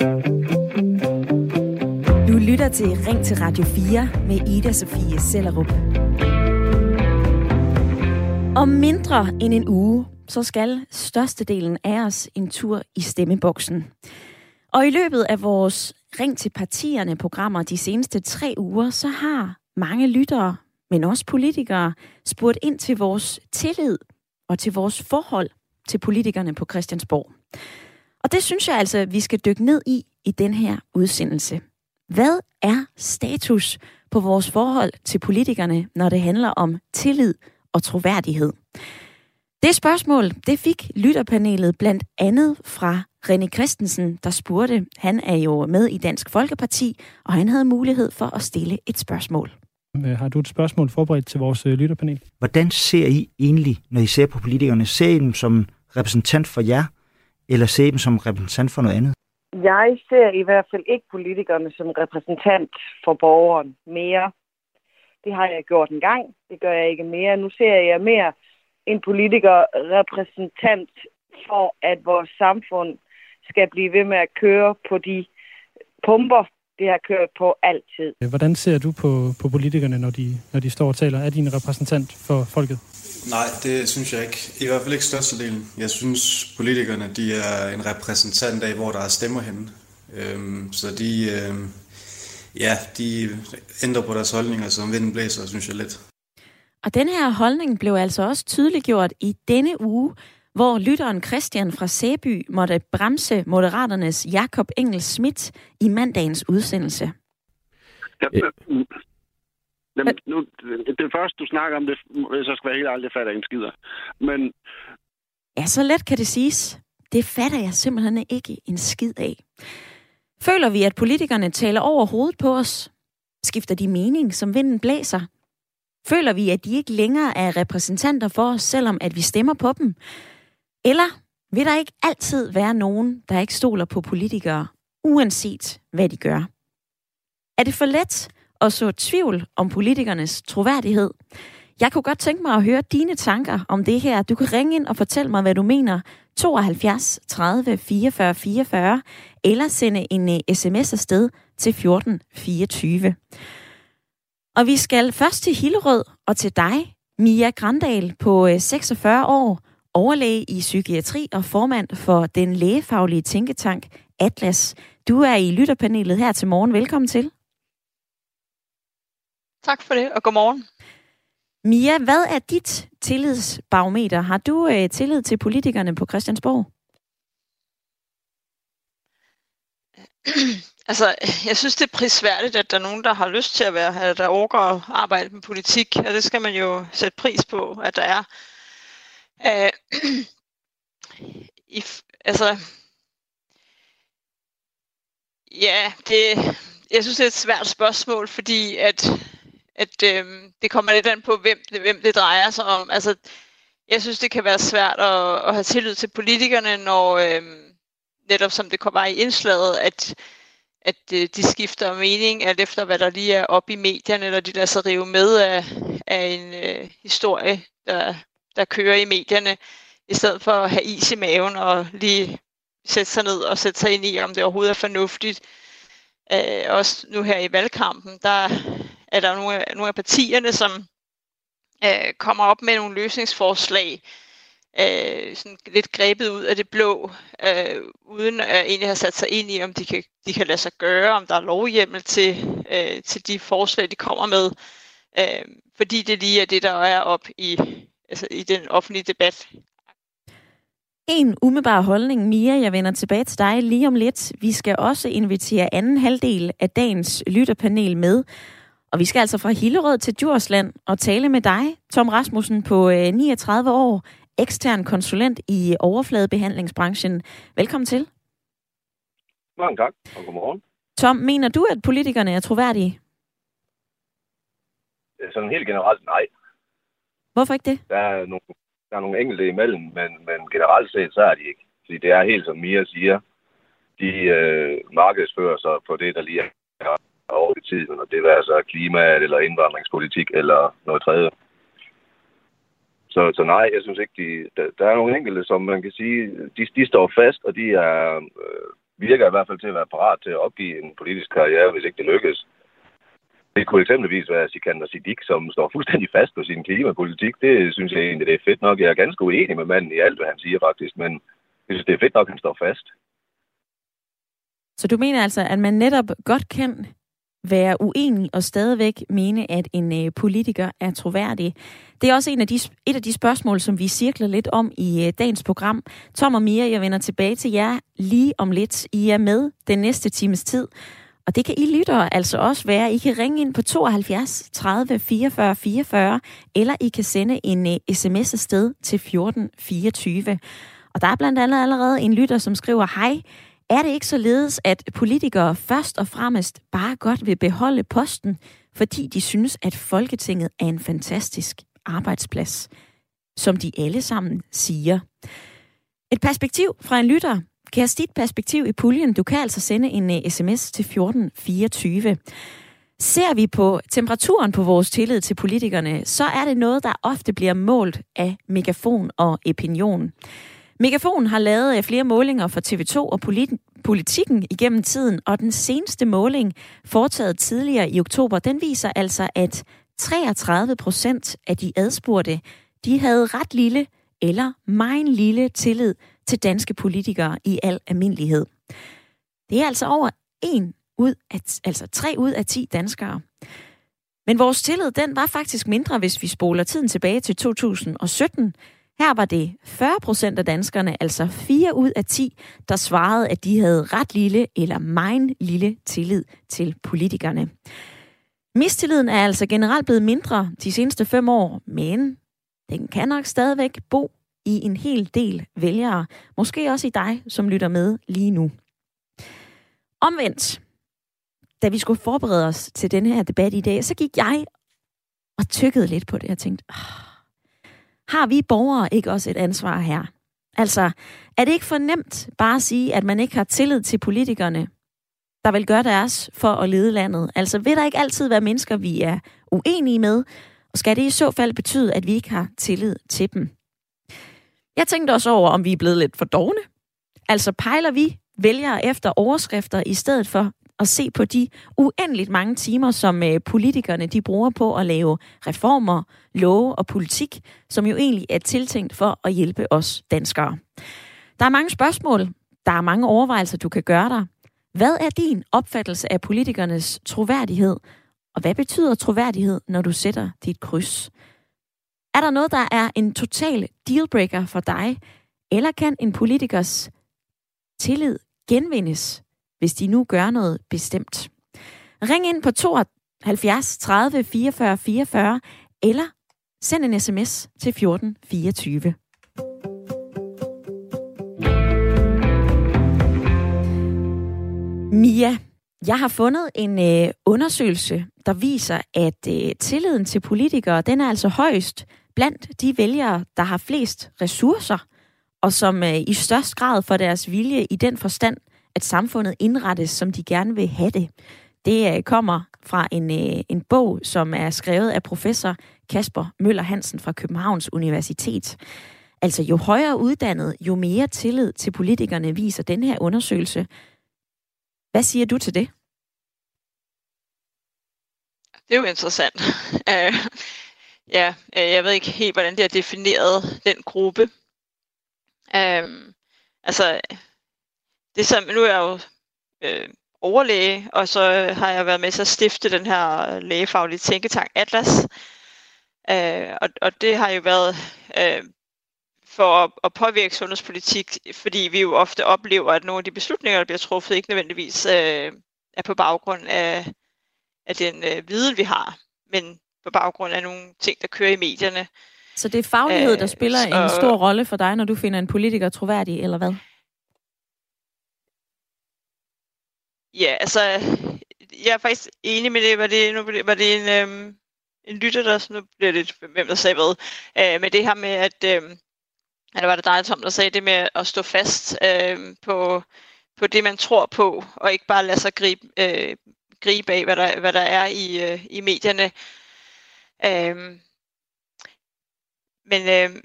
Du lytter til Ring til Radio 4 med Ida Sofie Sellerup. Om mindre end en uge, så skal størstedelen af os en tur i stemmeboksen. Og i løbet af vores Ring til partierne programmer de seneste tre uger, så har mange lyttere, men også politikere, spurgt ind til vores tillid og til vores forhold til politikerne på Christiansborg. Og det synes jeg altså, at vi skal dykke ned i i den her udsendelse. Hvad er status på vores forhold til politikerne, når det handler om tillid og troværdighed? Det spørgsmål, det fik lytterpanelet blandt andet fra René Christensen, der spurgte. Han er jo med i Dansk Folkeparti, og han havde mulighed for at stille et spørgsmål. Øh, har du et spørgsmål forberedt til vores øh, lytterpanel? Hvordan ser I egentlig, når I ser på politikerne? Ser I dem som repræsentant for jer, eller ser I dem som repræsentant for noget andet? Jeg ser i hvert fald ikke politikerne som repræsentant for borgeren mere. Det har jeg gjort en gang. Det gør jeg ikke mere. Nu ser jeg mere en politiker repræsentant for, at vores samfund skal blive ved med at køre på de pumper, det har kørt på altid. Hvordan ser du på, på politikerne, når de, når de står og taler? Er de en repræsentant for folket? Nej, det synes jeg ikke. I hvert fald ikke størstedelen. Jeg synes, politikerne de er en repræsentant af, hvor der er stemmer henne. Øhm, så de, øhm, ja, de ændrer på deres holdninger, som vinden blæser, synes jeg lidt. Og den her holdning blev altså også tydeliggjort i denne uge, hvor lytteren Christian fra Sæby måtte bremse Moderaternes Jakob Engel Schmidt i mandagens udsendelse. Jamen, nu, det første, du snakker om, det, så skal være helt aldrig fatter en skider. Men... Ja, så let kan det siges. Det fatter jeg simpelthen ikke en skid af. Føler vi, at politikerne taler over hovedet på os? Skifter de mening, som vinden blæser? Føler vi, at de ikke længere er repræsentanter for os, selvom at vi stemmer på dem? Eller vil der ikke altid være nogen, der ikke stoler på politikere, uanset hvad de gør? Er det for let og så tvivl om politikernes troværdighed? Jeg kunne godt tænke mig at høre dine tanker om det her. Du kan ringe ind og fortælle mig, hvad du mener. 72 30 44 44, eller sende en øh, uh, sms afsted til 14 24. Og vi skal først til Hillerød og til dig, Mia Grandal på øh, 46 år, overlæge i psykiatri og formand for den lægefaglige tænketank Atlas. Du er i lytterpanelet her til morgen. Velkommen til. Tak for det, og godmorgen. Mia, hvad er dit tillidsbarometer? Har du øh, tillid til politikerne på Christiansborg? Altså, jeg synes, det er prisværdigt, at der er nogen, der har lyst til at være, der overgår at arbejde med politik, og det skal man jo sætte pris på, at der er. Uh, i, altså, ja, det, jeg synes, det er et svært spørgsmål, fordi at, at øh, det kommer lidt an på, hvem det, hvem det drejer sig om. Altså, jeg synes, det kan være svært at, at have tillid til politikerne, når øh, netop som det kommer i indslaget, at, at øh, de skifter mening alt efter, hvad der lige er oppe i medierne, eller de lader sig rive med af, af en øh, historie, der, der kører i medierne, i stedet for at have is i maven og lige sætte sig ned og sætte sig ind i, om det overhovedet er fornuftigt. Øh, også nu her i valgkampen, der er der nogle af, nogle af partierne, som øh, kommer op med nogle løsningsforslag, øh, sådan lidt grebet ud af det blå, øh, uden at egentlig have sat sig ind i, om de kan, de kan lade sig gøre, om der er lovhjemmel til, øh, til de forslag, de kommer med. Øh, fordi det lige er det, der er op i, altså i den offentlige debat. En umiddelbar holdning, Mia, jeg vender tilbage til dig lige om lidt. Vi skal også invitere anden halvdel af dagens lytterpanel med. Og vi skal altså fra Hillerød til Djursland og tale med dig, Tom Rasmussen på 39 øh, år, ekstern konsulent i overfladebehandlingsbranchen. Velkommen til. Mange tak, og godmorgen. Tom, mener du, at politikerne er troværdige? Sådan helt generelt nej. Hvorfor ikke det? Der er nogle, der er nogle enkelte imellem, men, men generelt set, så er de ikke. Fordi det er helt som Mia siger, de øh, markedsfører sig på det, der lige er over i tiden, og det er altså klima eller indvandringspolitik eller noget tredje. Så, så nej, jeg synes ikke, de, der, der er nogle enkelte, som man kan sige, de, de står fast, og de er, øh, virker i hvert fald til at være parat til at opgive en politisk karriere, hvis ikke det lykkes. Det kunne eksempelvis være Sikander Siddiq, som står fuldstændig fast på sin klimapolitik. Det synes jeg egentlig, det er fedt nok. Jeg er ganske uenig med manden i alt, hvad han siger faktisk, men jeg synes, det er fedt nok, at han står fast. Så du mener altså, at man netop godt kan være uenig og stadigvæk mene, at en øh, politiker er troværdig. Det er også en af de, et af de spørgsmål, som vi cirkler lidt om i øh, dagens program. Tom og Mia, jeg vender tilbage til jer lige om lidt. I er med den næste times tid. Og det kan I lyttere altså også være. I kan ringe ind på 72 30 44 44, eller I kan sende en øh, uh, sms afsted til 14 24. Og der er blandt andet allerede en lytter, som skriver, Hej, er det ikke således, at politikere først og fremmest bare godt vil beholde posten, fordi de synes, at Folketinget er en fantastisk arbejdsplads, som de alle sammen siger? Et perspektiv fra en lytter. Kast dit perspektiv i puljen. Du kan altså sende en uh, sms til 1424. Ser vi på temperaturen på vores tillid til politikerne, så er det noget, der ofte bliver målt af megafon og opinion. Megafon har lavet øh, flere målinger for TV2 og politikken igennem tiden, og den seneste måling, foretaget tidligere i oktober, den viser altså, at 33 procent af de adspurgte, de havde ret lille eller meget lille tillid til danske politikere i al almindelighed. Det er altså over en ud af, altså tre ud af 10 danskere. Men vores tillid, den var faktisk mindre, hvis vi spoler tiden tilbage til 2017, her var det 40 procent af danskerne, altså 4 ud af 10, der svarede, at de havde ret lille eller meget lille tillid til politikerne. Mistilliden er altså generelt blevet mindre de seneste fem år, men den kan nok stadigvæk bo i en hel del vælgere. Måske også i dig, som lytter med lige nu. Omvendt, da vi skulle forberede os til den her debat i dag, så gik jeg og tykkede lidt på det. Jeg tænkte, oh, har vi borgere ikke også et ansvar her? Altså, er det ikke for nemt bare at sige, at man ikke har tillid til politikerne, der vil gøre deres for at lede landet? Altså, vil der ikke altid være mennesker, vi er uenige med? Og skal det i så fald betyde, at vi ikke har tillid til dem? Jeg tænkte også over, om vi er blevet lidt for dogne. Altså, pejler vi vælgere efter overskrifter i stedet for at se på de uendeligt mange timer, som øh, politikerne de bruger på at lave reformer, love og politik, som jo egentlig er tiltænkt for at hjælpe os danskere. Der er mange spørgsmål, der er mange overvejelser, du kan gøre dig. Hvad er din opfattelse af politikernes troværdighed, og hvad betyder troværdighed, når du sætter dit kryds? Er der noget, der er en total dealbreaker for dig, eller kan en politikers tillid genvindes hvis de nu gør noget bestemt. Ring ind på 72 30 44 44 eller send en sms til 1424. Mia, jeg har fundet en øh, undersøgelse, der viser, at øh, tilliden til politikere, den er altså højst blandt de vælgere, der har flest ressourcer, og som øh, i størst grad får deres vilje i den forstand at samfundet indrettes, som de gerne vil have det. Det øh, kommer fra en, øh, en bog, som er skrevet af professor Kasper Møller Hansen fra Københavns Universitet. Altså jo højere uddannet, jo mere tillid til politikerne viser den her undersøgelse. Hvad siger du til det? Det er jo interessant. Øh, ja, jeg ved ikke helt, hvordan de har defineret den gruppe. Uh, altså, det som, nu er jeg jo øh, overlæge, og så har jeg været med til at stifte den her lægefaglige tænketank Atlas. Øh, og, og det har jo været øh, for at, at påvirke sundhedspolitik, fordi vi jo ofte oplever, at nogle af de beslutninger, der bliver truffet, ikke nødvendigvis øh, er på baggrund af, af den øh, viden, vi har, men på baggrund af nogle ting, der kører i medierne. Så det er faglighed, der spiller øh, en stor rolle for dig, når du finder en politiker troværdig, eller hvad? Ja, altså, jeg er faktisk enig med det. Var det, nu var det en, øhm, en lytter, der, nu bliver det hvem der sagde hvad, øh, med det her med, at, øh, eller var det dig, Tom, der sagde det med at stå fast øh, på, på det, man tror på, og ikke bare lade sig gribe, øh, gribe af, hvad der, hvad der er i, øh, i medierne. Øh, men øh,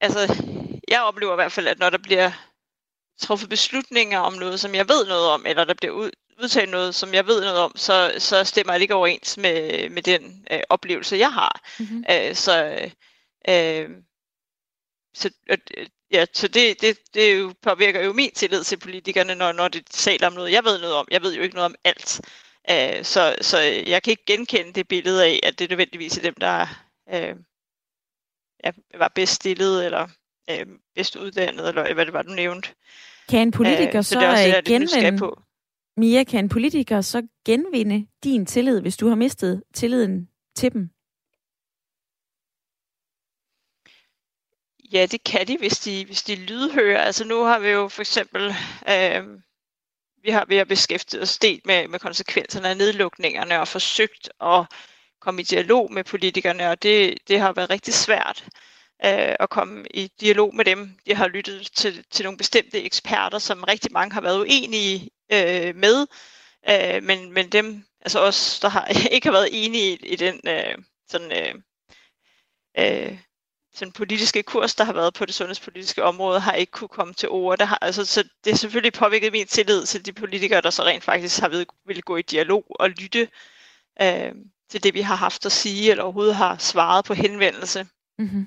altså, jeg oplever i hvert fald, at når der bliver truffet beslutninger om noget, som jeg ved noget om, eller der bliver ud, udtalt noget, som jeg ved noget om, så, så stemmer det ikke overens med, med den øh, oplevelse, jeg har. Mm-hmm. Øh, så øh, så, øh, ja, så det, det, det jo påvirker jo min tillid til politikerne, når, når det taler om noget, jeg ved noget om. Jeg ved jo ikke noget om alt. Øh, så, så jeg kan ikke genkende det billede af, at det nødvendigvis er dem, der øh, ja, var bedst stillet, eller øh, bedst uddannet, eller hvad det var, du nævnte. Kan en politiker øh, så, så det også, på. Mia, kan en politiker så genvinde din tillid, hvis du har mistet tilliden til dem? Ja, det kan de, hvis de, hvis de lydhører. Altså nu har vi jo for eksempel, øh, vi har vi har beskæftiget os delt med, med konsekvenserne af nedlukningerne og forsøgt at komme i dialog med politikerne, og det, det har været rigtig svært øh, at komme i dialog med dem. De har lyttet til, til nogle bestemte eksperter, som rigtig mange har været uenige øh, med, øh, men, men dem, altså os, der har, ikke har været enige i, i den øh, sådan, øh, øh, sådan politiske kurs, der har været på det sundhedspolitiske område, har ikke kunne komme til ord. Der har, altså, så det har selvfølgelig påvirket min tillid til de politikere, der så rent faktisk har ved, ville gå i dialog og lytte øh, til det, vi har haft at sige, eller overhovedet har svaret på henvendelse. Mm-hmm.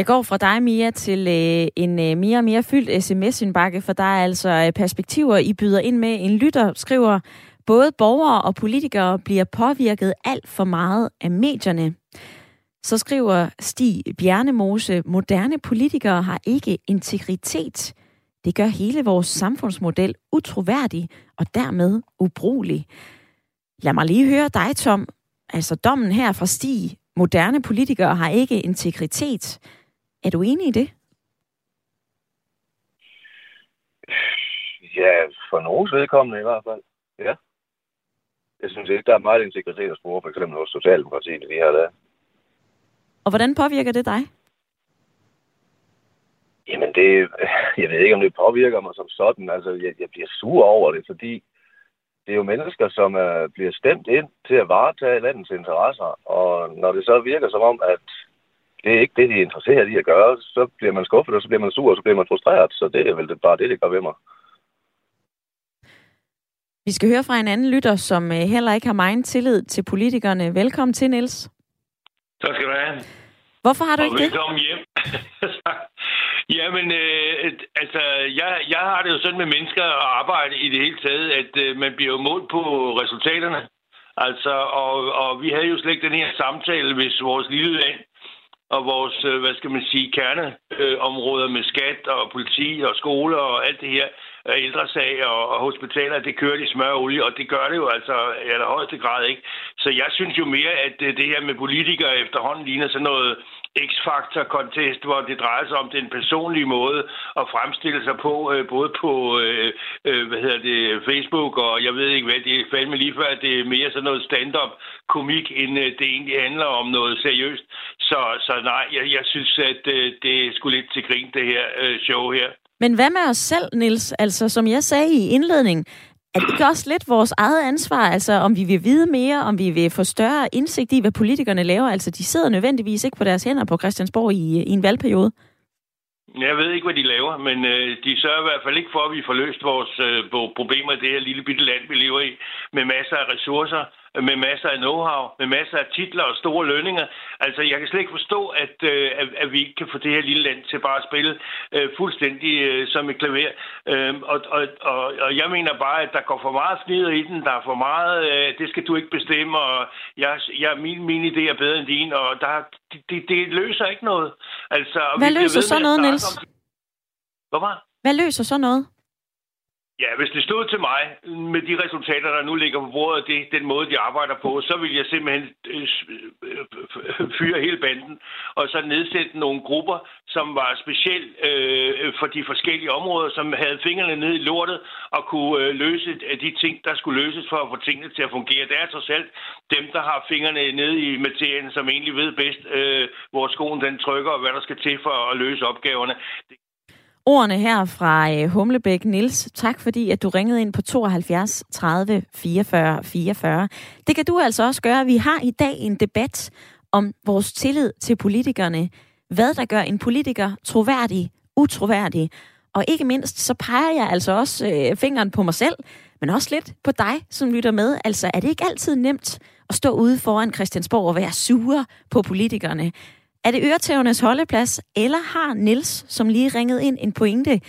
Jeg går fra dig, Mia, til øh, en øh, mere og mere fyldt sms-indbakke, for der er altså øh, perspektiver, I byder ind med. En lytter skriver, både borgere og politikere bliver påvirket alt for meget af medierne. Så skriver Stig Bjernemose, moderne politikere har ikke integritet. Det gør hele vores samfundsmodel utroværdig og dermed ubrugelig. Lad mig lige høre dig, Tom. Altså dommen her fra Stig. Moderne politikere har ikke integritet. Er du enig i det? Ja, for nogens vedkommende i hvert fald. Ja. Jeg synes ikke, der er meget integritet at spore, for eksempel hos Socialdemokratiet i de her dage. Og hvordan påvirker det dig? Jamen, det, jeg ved ikke, om det påvirker mig som sådan. Altså, jeg, jeg bliver sur over det, fordi det er jo mennesker, som er, bliver stemt ind til at varetage landets interesser. Og når det så virker som om, at det er ikke det, de er interesseret i at gøre, så bliver man skuffet, og så bliver man sur, og så bliver man frustreret. Så det er vel bare det, det gør ved mig. Vi skal høre fra en anden lytter, som øh, heller ikke har meget tillid til politikerne. Velkommen til, Niels. Tak skal du have. Hvorfor har du og ikke velkommen det? hjem. Jamen, øh, altså, jeg, jeg har det jo sådan med mennesker og arbejde i det hele taget, at øh, man bliver jo målt på resultaterne. Altså, og, og vi havde jo slet ikke den her samtale, hvis vores lille land og vores, øh, hvad skal man sige, kerneområder med skat og politi og skole og alt det her, øh, ældresag og, og hospitaler, det kører de smør og olie, og det gør det jo altså i allerhøjeste grad ikke. Så jeg synes jo mere, at øh, det her med politikere efterhånden ligner sådan noget X-Factor-contest, hvor det drejer sig om den personlige måde at fremstille sig på, øh, både på øh, øh, hvad hedder det, Facebook og jeg ved ikke hvad, det er fandme lige før, at det er mere sådan noget stand-up komik, end øh, det egentlig handler om noget seriøst. Så, så nej, jeg, jeg synes, at øh, det er sgu lidt til grin, det her øh, show her. Men hvad med os selv, Nils? Altså, som jeg sagde i indledningen, er det ikke også lidt vores eget ansvar, altså om vi vil vide mere, om vi vil få større indsigt i, hvad politikerne laver? Altså, de sidder nødvendigvis ikke på deres hænder på Christiansborg i, i en valgperiode. Jeg ved ikke, hvad de laver, men øh, de sørger i hvert fald ikke for, at vi får løst vores øh, problemer i det her lille bitte land, vi lever i, med masser af ressourcer, med masser af know-how, med masser af titler og store lønninger. Altså, jeg kan slet ikke forstå, at, øh, at, at vi ikke kan få det her lille land til bare at spille øh, fuldstændig øh, som et klaver. Øh, og, og, og, og jeg mener bare, at der går for meget fnider i den, der er for meget, øh, det skal du ikke bestemme, og jeg, jeg, min, min idé er bedre end din, og der, det, det, det løser ikke noget. Altså, Hvad løser så noget, Niels? Om... Hvad var? Hvad løser så noget? Ja, hvis det stod til mig, med de resultater, der nu ligger på bordet, det, den måde, de arbejder på, så vil jeg simpelthen øh, øh, fyre hele banden, og så nedsætte nogle grupper, som var specielt øh, for de forskellige områder, som havde fingrene nede i lortet og kunne øh, løse øh, de ting, der skulle løses for at få tingene til at fungere. Det er trods alt dem, der har fingrene nede i materien, som egentlig ved bedst, øh, hvor skoen den trykker, og hvad der skal til for at løse opgaverne. Det Ordene her fra øh, Humlebæk Nils. Tak fordi, at du ringede ind på 72 30 44 44. Det kan du altså også gøre. Vi har i dag en debat om vores tillid til politikerne. Hvad der gør en politiker troværdig, utroværdig. Og ikke mindst, så peger jeg altså også øh, fingeren på mig selv, men også lidt på dig, som lytter med. Altså, er det ikke altid nemt at stå ude foran Christiansborg og være sure på politikerne? Er det øretævernes holdeplads, eller har Nils, som lige ringede ind, en pointe?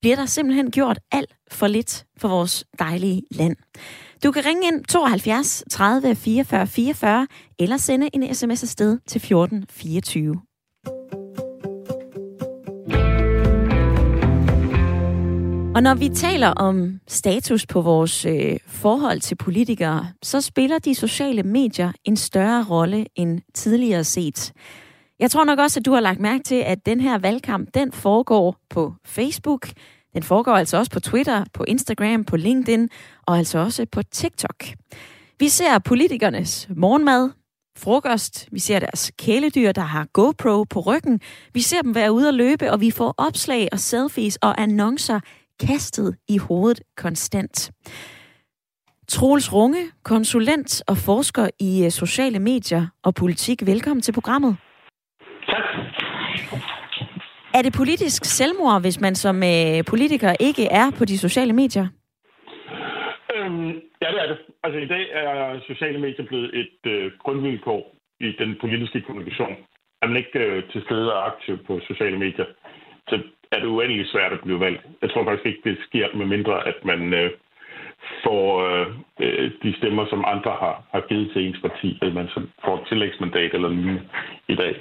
Bliver der simpelthen gjort alt for lidt for vores dejlige land? Du kan ringe ind 72 30 44 44, eller sende en sms afsted til 14 24. Og når vi taler om status på vores øh, forhold til politikere, så spiller de sociale medier en større rolle end tidligere set. Jeg tror nok også, at du har lagt mærke til, at den her valgkamp, den foregår på Facebook. Den foregår altså også på Twitter, på Instagram, på LinkedIn og altså også på TikTok. Vi ser politikernes morgenmad, frokost, vi ser deres kæledyr, der har GoPro på ryggen, vi ser dem være ude at løbe, og vi får opslag og selfies og annoncer kastet i hovedet konstant. Troels Runge, konsulent og forsker i øh, sociale medier og politik. Velkommen til programmet. Tak. Er det politisk selvmord, hvis man som øh, politiker ikke er på de sociale medier? Øhm, ja, det er det. Altså i dag er sociale medier blevet et øh, grundvilkår i den politiske kommunikation. Er man ikke øh, til stede og aktiv på sociale medier, så er det uendelig svært at blive valgt. Jeg tror faktisk ikke, det sker med mindre, at man øh, får øh, de stemmer, som andre har, har givet til ens parti, at man får et tillægsmandat eller lignende i dag.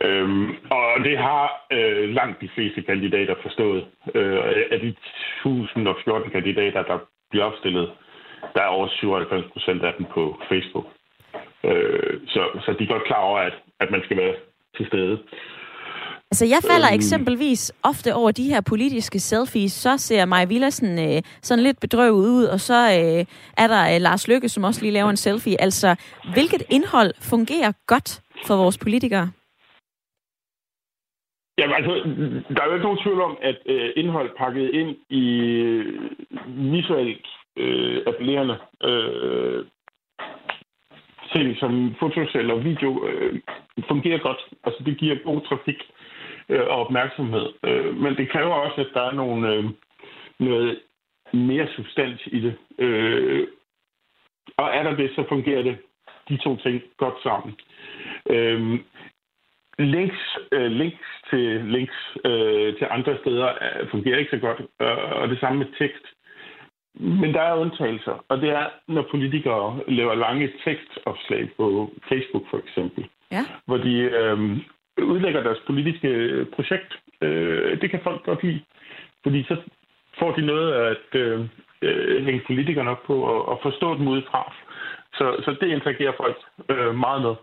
Øhm, og det har øh, langt de fleste kandidater forstået. Øh, af de 1014 kandidater, der bliver opstillet, der er over 97 procent af dem på Facebook. Øh, så, så de er godt klar over, at, at man skal være til stede. Altså, jeg falder øhm. eksempelvis ofte over de her politiske selfies. Så ser Maja Villersen øh, sådan lidt bedrøvet ud, og så øh, er der øh, Lars Lykke, som også lige laver en selfie. Altså, hvilket indhold fungerer godt for vores politikere? Jamen altså, der er jo ikke nogen tvivl om, at øh, indhold pakket ind i øh, visuelt øh, appellerende øh, ting som fotos eller video øh, fungerer godt. Altså, det giver god trafik øh, og opmærksomhed. Øh, men det kræver også, at der er nogle, øh, noget mere substans i det. Øh, og er der det, så fungerer det de to ting godt sammen. Øh, links, øh, links til links øh, til andre steder øh, fungerer ikke så godt, øh, og det samme med tekst. Men der er undtagelser, og det er, når politikere laver lange tekstopslag på Facebook for eksempel, ja. hvor de øh, udlægger deres politiske øh, projekt. Øh, det kan folk godt lide, fordi så får de noget at øh, øh, hænge politikerne op på og, og forstå dem udefra. Så, så det interagerer folk øh, meget med.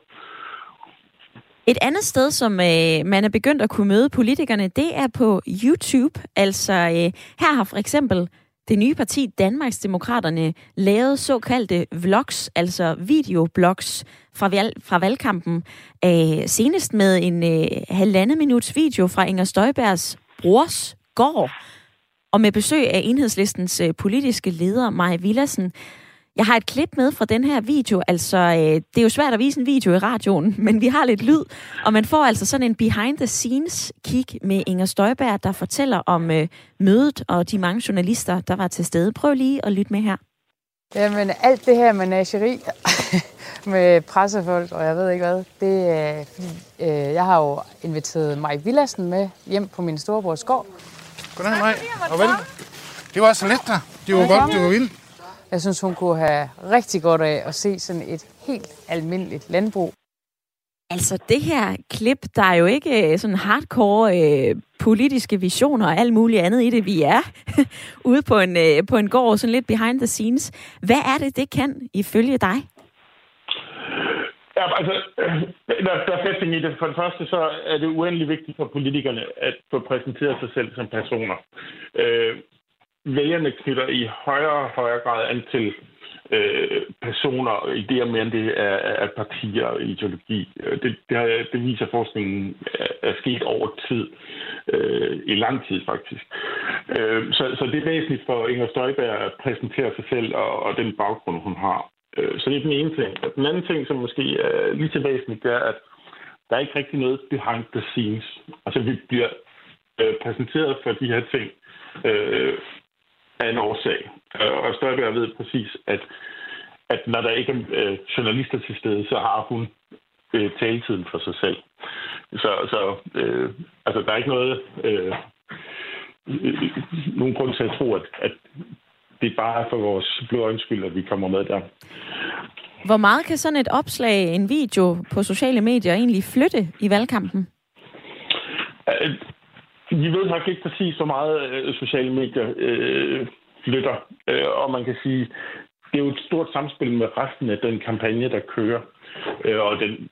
Et andet sted, som øh, man er begyndt at kunne møde politikerne, det er på YouTube. Altså, øh, her har for eksempel det nye parti Danmarks Demokraterne såkaldte vlogs, altså videoblogs fra, valg, fra valgkampen. Øh, senest med en øh, halvandet minuts video fra Inger Støjbergs brors gård, og med besøg af enhedslistens øh, politiske leder, Maja Villassen. Jeg har et klip med fra den her video. Altså, øh, det er jo svært at vise en video i radioen, men vi har lidt lyd, og man får altså sådan en behind-the-scenes kig med Inger Støjberg, der fortæller om øh, mødet og de mange journalister, der var til stede. Prøv lige at lytte med her. Jamen, alt det her menageri med pressefolk, og jeg ved ikke hvad, det er fordi, øh, jeg har jo inviteret Mike Villadsen med hjem på min storebrors gård. Goddag, Maj. Og vel. Det var så let der. Det var godt, det var vildt. Jeg synes, hun kunne have rigtig godt af at se sådan et helt almindeligt landbrug. Altså det her klip, der er jo ikke øh, sådan hardcore øh, politiske visioner og alt muligt andet i det. Vi er ude på en, øh, på en gård, sådan lidt behind the scenes. Hvad er det, det kan ifølge dig? Ja, altså, der, der er ting i det. For det første, så er det uendelig vigtigt for politikerne at få præsenteret sig selv som personer. Øh, vælgerne knytter i højere og højere grad an til øh, personer og idéer mere end det er, er partier og ideologi. Øh, det, det, har, det viser forskningen er, er sket over tid. Øh, I lang tid faktisk. Øh, så, så det er væsentligt for Inger Støjberg at præsentere sig selv og, og den baggrund, hun har. Øh, så det er den ene ting. Den anden ting, som måske er lige så væsentligt, det er, at der er ikke rigtig noget behind the scenes. Altså vi bliver øh, præsenteret for de her ting øh, af en årsag. Øh, og Støjberg ved præcis, at, at når der ikke er øh, journalister til stede, så har hun øh, taletiden for sig selv. Så, så øh, altså, der er ikke noget... Øh, nogen grund til at tro, at, at det er bare for vores blå skyld, at vi kommer med der. Hvor meget kan sådan et opslag, en video på sociale medier egentlig flytte i valgkampen? Vi ved nok ikke præcis, hvor meget øh, sociale medier øh, flytter. Øh, og man kan sige, det er jo et stort samspil med resten af den kampagne, der kører. Øh, og den,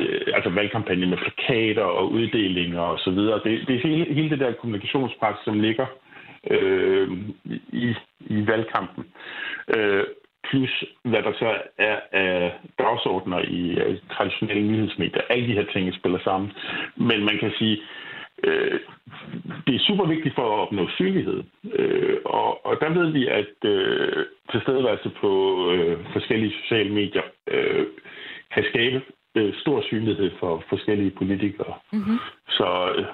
øh, altså valgkampagne med plakater og uddelinger og så videre. Det, det er hele, hele det der kommunikationspres, som ligger øh, i, i valgkampen. Øh, plus hvad der så er af dagsordner i uh, traditionelle nyhedsmedier. Alle de her ting spiller sammen. Men man kan sige, øh, det er super vigtigt for at opnå synlighed. Øh, og, og der ved vi, at øh, tilstedeværelse på øh, forskellige sociale medier øh, kan skabe øh, stor synlighed for forskellige politikere. Mm-hmm. Så øh,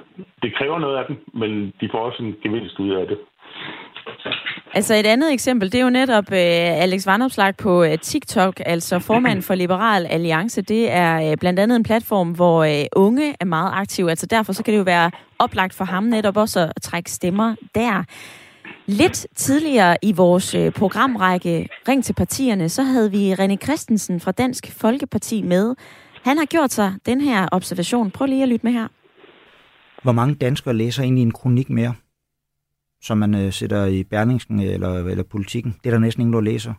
det kræver noget af dem, men de får også en gevinst ud af det. Altså et andet eksempel, det er jo netop øh, Alex Vandopslag på øh, TikTok, altså formand for Liberal Alliance. Det er øh, blandt andet en platform, hvor øh, unge er meget aktive, altså derfor så kan det jo være oplagt for ham netop også at trække stemmer der. Lidt tidligere i vores øh, programrække Ring til partierne, så havde vi René Christensen fra Dansk Folkeparti med. Han har gjort sig den her observation. Prøv lige at lytte med her. Hvor mange danskere læser egentlig en kronik mere? Som man øh, sætter i Berlingsen eller, eller politikken. Det er der næsten ingen, der læser.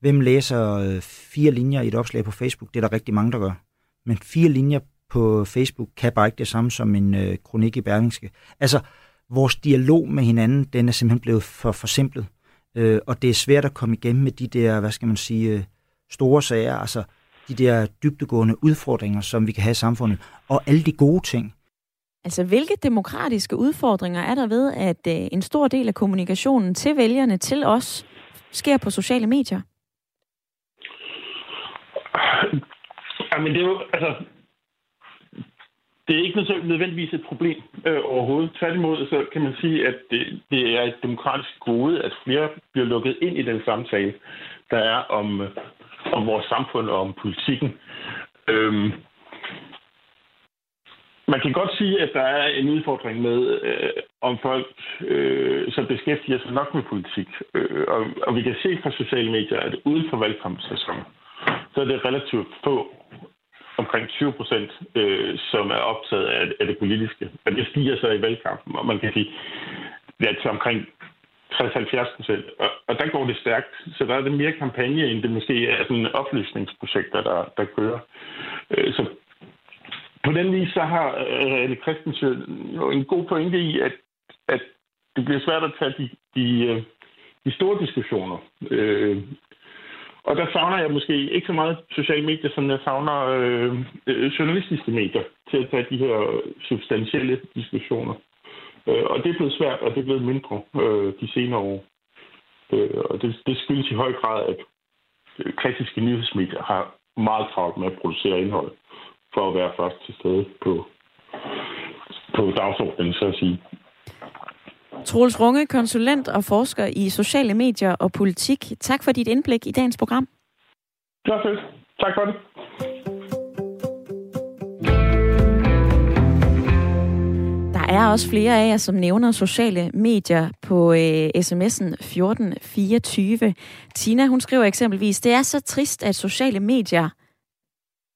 Hvem læser øh, fire linjer i et opslag på Facebook? Det er der rigtig mange, der gør. Men fire linjer på Facebook kan bare ikke det samme som en øh, kronik i Berlingske. Altså, vores dialog med hinanden, den er simpelthen blevet for forsimplet. Øh, og det er svært at komme igennem med de der, hvad skal man sige, øh, store sager, altså de der dybdegående udfordringer, som vi kan have i samfundet, og alle de gode ting. Altså, hvilke demokratiske udfordringer er der ved, at øh, en stor del af kommunikationen til vælgerne, til os, sker på sociale medier? Jamen, det er jo, altså, det er ikke nødvendigvis et problem øh, overhovedet. Tværtimod, så kan man sige, at det, det er et demokratisk gode, at flere bliver lukket ind i den samtale, der er om, øh, om vores samfund og om politikken. Øhm, man kan godt sige, at der er en udfordring med, øh, om folk, øh, som beskæftiger sig nok med politik. Øh, og, og vi kan se fra sociale medier, at uden for valgkampssæson, så er det relativt få, omkring 20 procent, øh, som er optaget af, af det politiske. Og det stiger så i valgkampen, og man kan sige, at det er til omkring 60-70 procent. Og, og der går det stærkt. Så der er det mere kampagne, end det måske er sådan oplysningsprojekter, der, der kører. Øh, så på den vis så har øh, Christensen jo en god pointe i, at, at det bliver svært at tage de, de, øh, de store diskussioner. Øh, og der savner jeg måske ikke så meget sociale medier, som jeg savner øh, øh, journalistiske medier til at tage de her substantielle diskussioner. Øh, og det er blevet svært, og det er blevet mindre øh, de senere år. Øh, og det, det skyldes i høj grad, at øh, klassiske nyhedsmedier har meget travlt med at producere indhold for at være først til stede på, på dagsordenen, så at sige. Troels Runge, konsulent og forsker i sociale medier og politik. Tak for dit indblik i dagens program. Det var fedt. Tak for det. Der er også flere af jer, som nævner sociale medier på øh, sms'en 1424. Tina, hun skriver eksempelvis, det er så trist, at sociale medier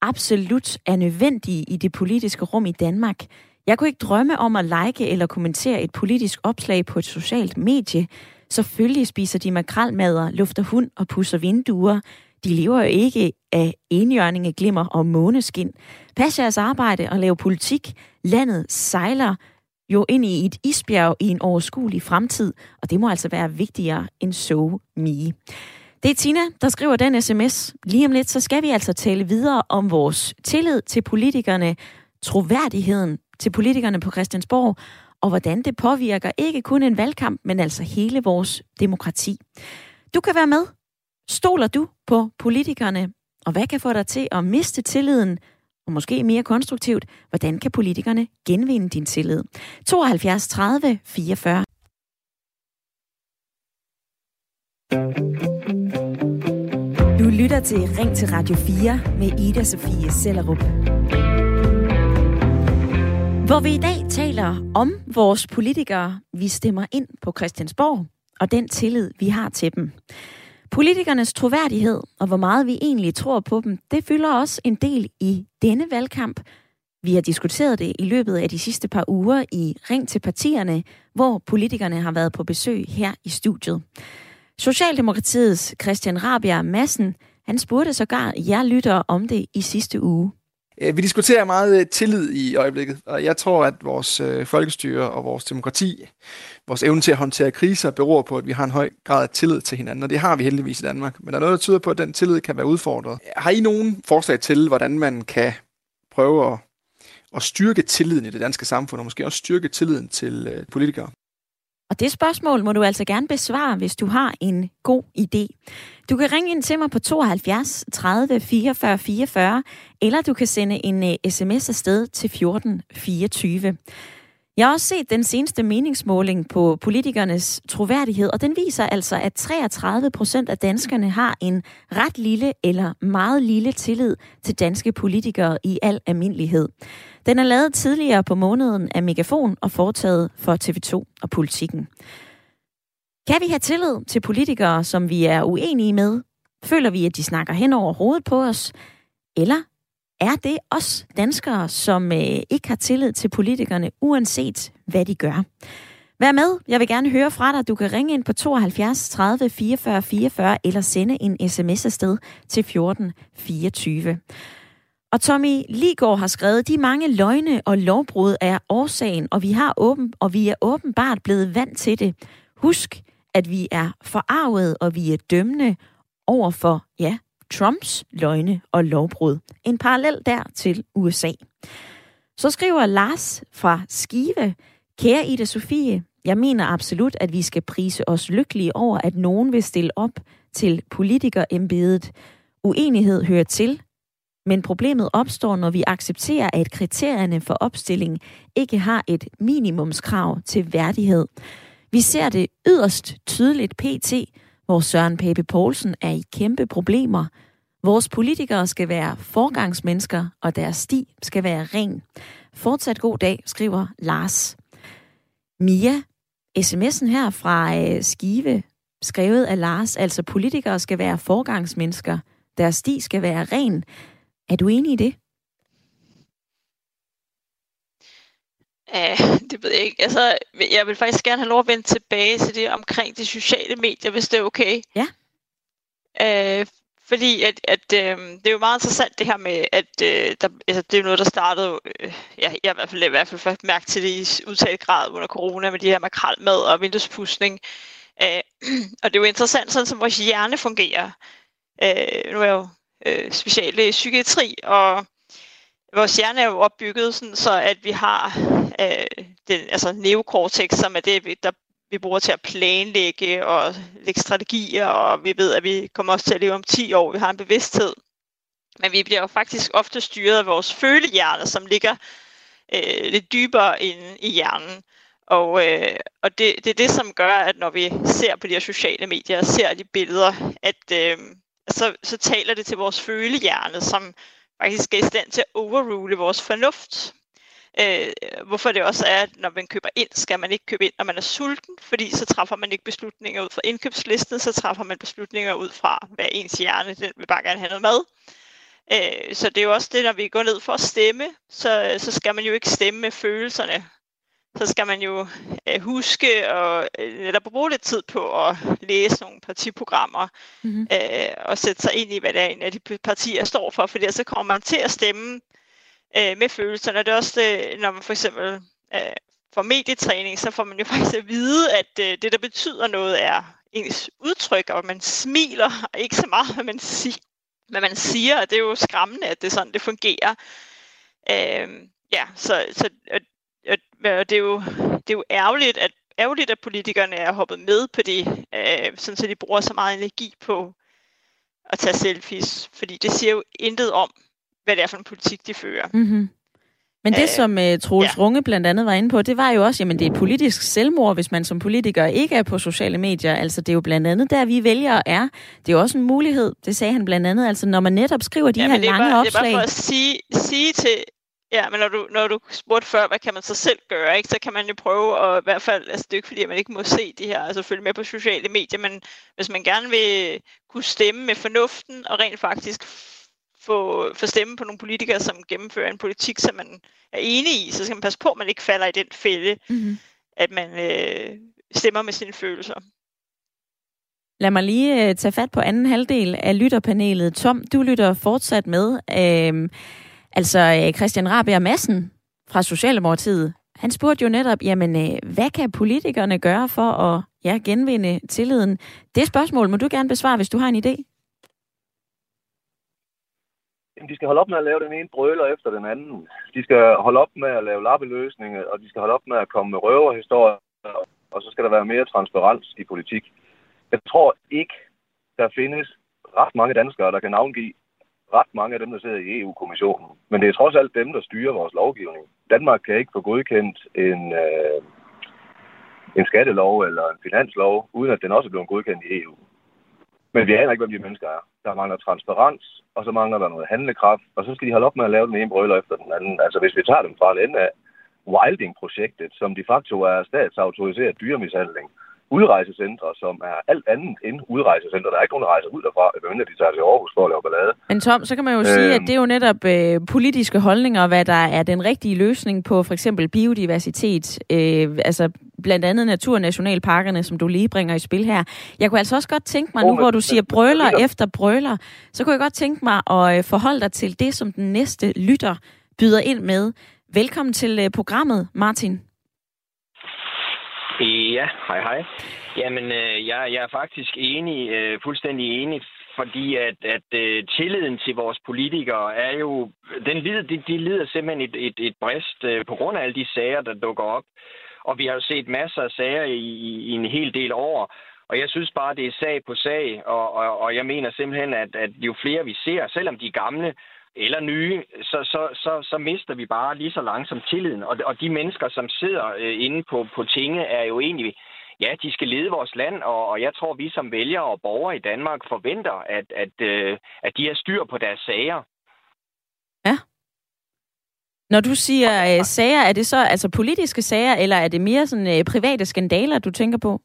absolut er nødvendige i det politiske rum i Danmark. Jeg kunne ikke drømme om at like eller kommentere et politisk opslag på et socialt medie. Selvfølgelig spiser de makralmader, lufter hund og pusser vinduer. De lever jo ikke af enhjørninge, glimmer og måneskin. Pas jeres arbejde og lav politik. Landet sejler jo ind i et isbjerg i en overskuelig fremtid, og det må altså være vigtigere end so me. Det er Tina, der skriver den sms. Lige om lidt, så skal vi altså tale videre om vores tillid til politikerne, troværdigheden til politikerne på Christiansborg, og hvordan det påvirker ikke kun en valgkamp, men altså hele vores demokrati. Du kan være med. Stoler du på politikerne? Og hvad kan få dig til at miste tilliden? og måske mere konstruktivt, hvordan kan politikerne genvinde din tillid? 72 30 44 du lytter til Ring til Radio 4 med Ida Sofie Sellerup. Hvor vi i dag taler om vores politikere, vi stemmer ind på Christiansborg, og den tillid, vi har til dem. Politikernes troværdighed og hvor meget vi egentlig tror på dem, det fylder også en del i denne valgkamp. Vi har diskuteret det i løbet af de sidste par uger i Ring til partierne, hvor politikerne har været på besøg her i studiet. Socialdemokratiets Christian Rabia Madsen, han spurgte sågar jer lyttere om det i sidste uge. Øh, vi diskuterer meget øh, tillid i øjeblikket, og jeg tror, at vores øh, folkestyre og vores demokrati, vores evne til at håndtere kriser, beror på, at vi har en høj grad af tillid til hinanden, og det har vi heldigvis i Danmark. Men der er noget, der tyder på, at den tillid kan være udfordret. Har I nogen forslag til, hvordan man kan prøve at, at styrke tilliden i det danske samfund, og måske også styrke tilliden til politikere? Og det spørgsmål må du altså gerne besvare, hvis du har en god idé. Du kan ringe ind til mig på 72 30 44 44, eller du kan sende en øh, uh, sms afsted til 14 24. Jeg har også set den seneste meningsmåling på politikernes troværdighed, og den viser altså, at 33 procent af danskerne har en ret lille eller meget lille tillid til danske politikere i al almindelighed. Den er lavet tidligere på måneden af Megafon og foretaget for TV2 og Politikken. Kan vi have tillid til politikere, som vi er uenige med? Føler vi, at de snakker hen over hovedet på os? Eller er det os danskere, som øh, ikke har tillid til politikerne, uanset hvad de gør? Vær med. Jeg vil gerne høre fra dig. Du kan ringe ind på 72 30 44 44 eller sende en sms afsted til 14 24. Og Tommy Ligård har skrevet, de mange løgne og lovbrud er årsagen, og vi, har åben, og vi er åbenbart blevet vant til det. Husk, at vi er forarvet, og vi er dømmende over for, ja, Trumps løgne og lovbrud. En parallel der til USA. Så skriver Lars fra Skive, Kære Ida Sofie, jeg mener absolut, at vi skal prise os lykkelige over, at nogen vil stille op til politikerembedet. Uenighed hører til, men problemet opstår, når vi accepterer, at kriterierne for opstilling ikke har et minimumskrav til værdighed. Vi ser det yderst tydeligt pt., hvor Søren Pape Poulsen er i kæmpe problemer. Vores politikere skal være forgangsmennesker, og deres sti skal være ren. Fortsat god dag, skriver Lars. Mia, sms'en her fra øh, Skive, skrevet af Lars, altså politikere skal være forgangsmennesker, deres sti skal være ren. Er du enig i det? Ja, det ved jeg ikke. Altså, jeg vil faktisk gerne have lov at vende tilbage til det omkring de sociale medier, hvis det er okay. Ja. Øh, fordi at, at øh, det er jo meget interessant det her med, at øh, der, altså, det er jo noget, der startede, øh, ja, jeg har i hvert fald, i hvert fald først mærket til det i udtalt grad under corona med de her makralmad og vinduespudsning. Øh, og det er jo interessant, sådan som vores hjerne fungerer. Øh, nu er jeg jo øh, speciale øh, psykiatri, og vores hjerne er jo opbygget sådan, så at vi har øh, den, altså neokortex, som er det, der vi bruger til at planlægge og lægge strategier, og vi ved, at vi kommer også til at leve om 10 år. Vi har en bevidsthed. Men vi bliver jo faktisk ofte styret af vores følehjerne, som ligger øh, lidt dybere inde i hjernen. Og, øh, og det, det er det, som gør, at når vi ser på de her sociale medier og ser de billeder, at øh, så, så taler det til vores følehjerne, som faktisk er i stand til at overrule vores fornuft. Øh, hvorfor det også er, at når man køber ind, skal man ikke købe ind, når man er sulten, fordi så træffer man ikke beslutninger ud fra indkøbslisten, så træffer man beslutninger ud fra, hvad ens hjerne den vil bare gerne have noget mad. Øh, så det er jo også det, når vi går ned for at stemme, så, så skal man jo ikke stemme med følelserne. Så skal man jo øh, huske og øh, netop bruge lidt tid på at læse nogle partiprogrammer mm-hmm. øh, og sætte sig ind i, hvad det er en af de partier står for, for så kommer man til at stemme øh, med følelserne. Det er også det, når man for eksempel øh, får medietræning, så får man jo faktisk at vide, at øh, det, der betyder noget, er ens udtryk, og man smiler, og ikke så meget, hvad man, siger, hvad man siger, og det er jo skræmmende, at det er sådan, det fungerer. Øh, ja, så, så og, det, er jo, det er jo ærgerligt, at ærgerligt, at politikerne er hoppet med på det, øh, sådan så de bruger så meget energi på at tage selfies, fordi det siger jo intet om, hvad det er for en politik, de fører. Mm-hmm. Men det, som uh, Troels ja. Runge blandt andet var inde på, det var jo også, jamen det er politisk selvmord, hvis man som politiker ikke er på sociale medier. Altså det er jo blandt andet der, vi vælger er. Det er jo også en mulighed, det sagde han blandt andet, altså når man netop skriver de ja, her lange bare, opslag. Det er bare for at sige, sige til, Ja, men når du, når du spurgte før, hvad kan man så selv gøre, ikke, så kan man jo prøve at i hvert fald, altså det er ikke fordi, at man ikke må se de her, altså følge med på sociale medier, men hvis man gerne vil kunne stemme med fornuften og rent faktisk få, få stemme på nogle politikere, som gennemfører en politik, som man er enig i, så skal man passe på, at man ikke falder i den fælde, mm-hmm. at man øh, stemmer med sine følelser. Lad mig lige øh, tage fat på anden halvdel af lytterpanelet. Tom, du lytter fortsat med. Øh, Altså øh, Christian Rabia Madsen fra Socialdemokratiet, han spurgte jo netop, jamen øh, hvad kan politikerne gøre for at ja, genvinde tilliden? Det spørgsmål må du gerne besvare, hvis du har en idé. Jamen, de skal holde op med at lave den ene brøler efter den anden. De skal holde op med at lave lappeløsninger, og de skal holde op med at komme med røverhistorier, og så skal der være mere transparens i politik. Jeg tror ikke, der findes ret mange danskere, der kan navngive ret mange af dem, der sidder i EU-kommissionen. Men det er trods alt dem, der styrer vores lovgivning. Danmark kan ikke få godkendt en, øh, en skattelov eller en finanslov, uden at den også er blevet godkendt i EU. Men vi aner ikke, hvem de mennesker er. Der mangler transparens, og så mangler der noget handlekraft, og så skal de holde op med at lave den ene brøler efter den anden. Altså hvis vi tager dem fra en ende af Wilding-projektet, som de facto er statsautoriseret dyremishandling, udrejsecentre, som er alt andet end udrejsecentre. Der er ikke nogen, der rejser ud derfra, medmindre de tager til Aarhus for at lave ballade. Men Tom, så kan man jo øhm, sige, at det er jo netop øh, politiske holdninger, hvad der er den rigtige løsning på for eksempel biodiversitet, øh, altså blandt andet naturnationalparkerne, som du lige bringer i spil her. Jeg kunne altså også godt tænke mig, oh, nu men, hvor du siger brøler men, efter brøler, så kunne jeg godt tænke mig at øh, forholde dig til det, som den næste lytter byder ind med. Velkommen til øh, programmet, Martin. Ja, hej hej. Jamen, øh, jeg, jeg er faktisk enig, øh, fuldstændig enig, fordi at, at øh, tilliden til vores politikere er jo, den lider, de, de lider simpelthen et, et, et brist øh, på grund af alle de sager, der dukker op. Og vi har jo set masser af sager i, i en hel del år, og jeg synes bare, det er sag på sag, og, og, og jeg mener simpelthen, at, at jo flere vi ser, selvom de er gamle, eller nye, så, så, så, så mister vi bare lige så langsomt tilliden. Og, og de mennesker, som sidder øh, inde på, på tinge, er jo egentlig, ja, de skal lede vores land, og, og jeg tror, vi som vælgere og borgere i Danmark forventer, at, at, øh, at de har styr på deres sager. Ja. Når du siger øh, sager, er det så altså politiske sager, eller er det mere sådan øh, private skandaler, du tænker på?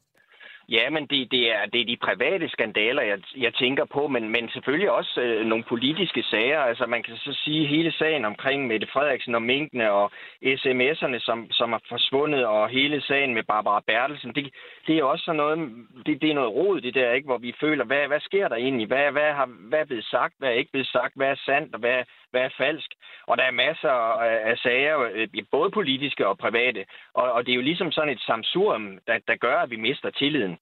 Ja, men det, det, er, det er de private skandaler, jeg, jeg tænker på, men, men selvfølgelig også øh, nogle politiske sager. Altså man kan så sige hele sagen omkring Mette Frederiksen og minkene og sms'erne, som, som er forsvundet, og hele sagen med Barbara Bertelsen. Det, det er også sådan noget, det, det er noget rod, det der, ikke, hvor vi føler, hvad, hvad sker der egentlig? Hvad, hvad, har, hvad er blevet sagt? Hvad er ikke blevet sagt? Hvad er sandt? Og hvad, hvad er falsk? Og der er masser af, sager, øh, både politiske og private. Og, og det er jo ligesom sådan et samsurium, der, der gør, at vi mister tilliden.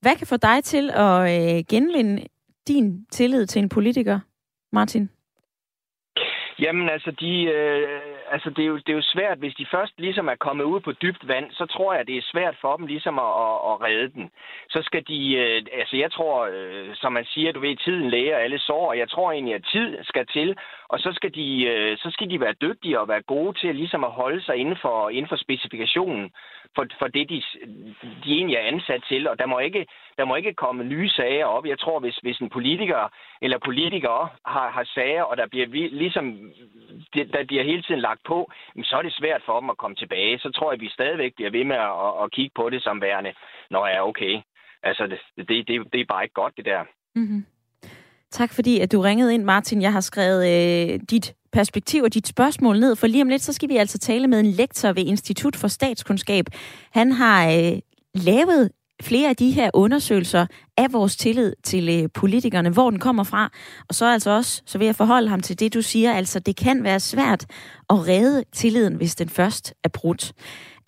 Hvad kan få dig til at øh, genvinde din tillid til en politiker, Martin? Jamen altså, de, øh, altså det, er jo, det er jo svært, hvis de først ligesom er kommet ud på dybt vand, så tror jeg, det er svært for dem ligesom at, at, at redde den. Så skal de, øh, altså jeg tror, øh, som man siger, du ved, tiden læger alle sår, og jeg tror egentlig, at tid skal til, og så skal de, øh, så skal de være dygtige og være gode til ligesom at holde sig inden for, inden for specifikationen for, for det, de, de egentlig er ansat til, og der må ikke, der må ikke komme nye sager op. Jeg tror, hvis, hvis en politiker eller politikere har, har sager, og der bliver ligesom, der bliver hele tiden lagt på, så er det svært for dem at komme tilbage. Så tror jeg, at vi stadigvæk bliver ved med at, at kigge på det som værende, når jeg er okay. Altså, det, det, det, det er bare ikke godt, det der. Mm-hmm. Tak fordi, at du ringede ind, Martin. Jeg har skrevet øh, dit perspektiv og dit spørgsmål ned, for lige om lidt, så skal vi altså tale med en lektor ved Institut for Statskundskab. Han har øh, lavet flere af de her undersøgelser af vores tillid til øh, politikerne, hvor den kommer fra. Og så altså også, så vil jeg forholde ham til det, du siger, altså det kan være svært at redde tilliden, hvis den først er brudt.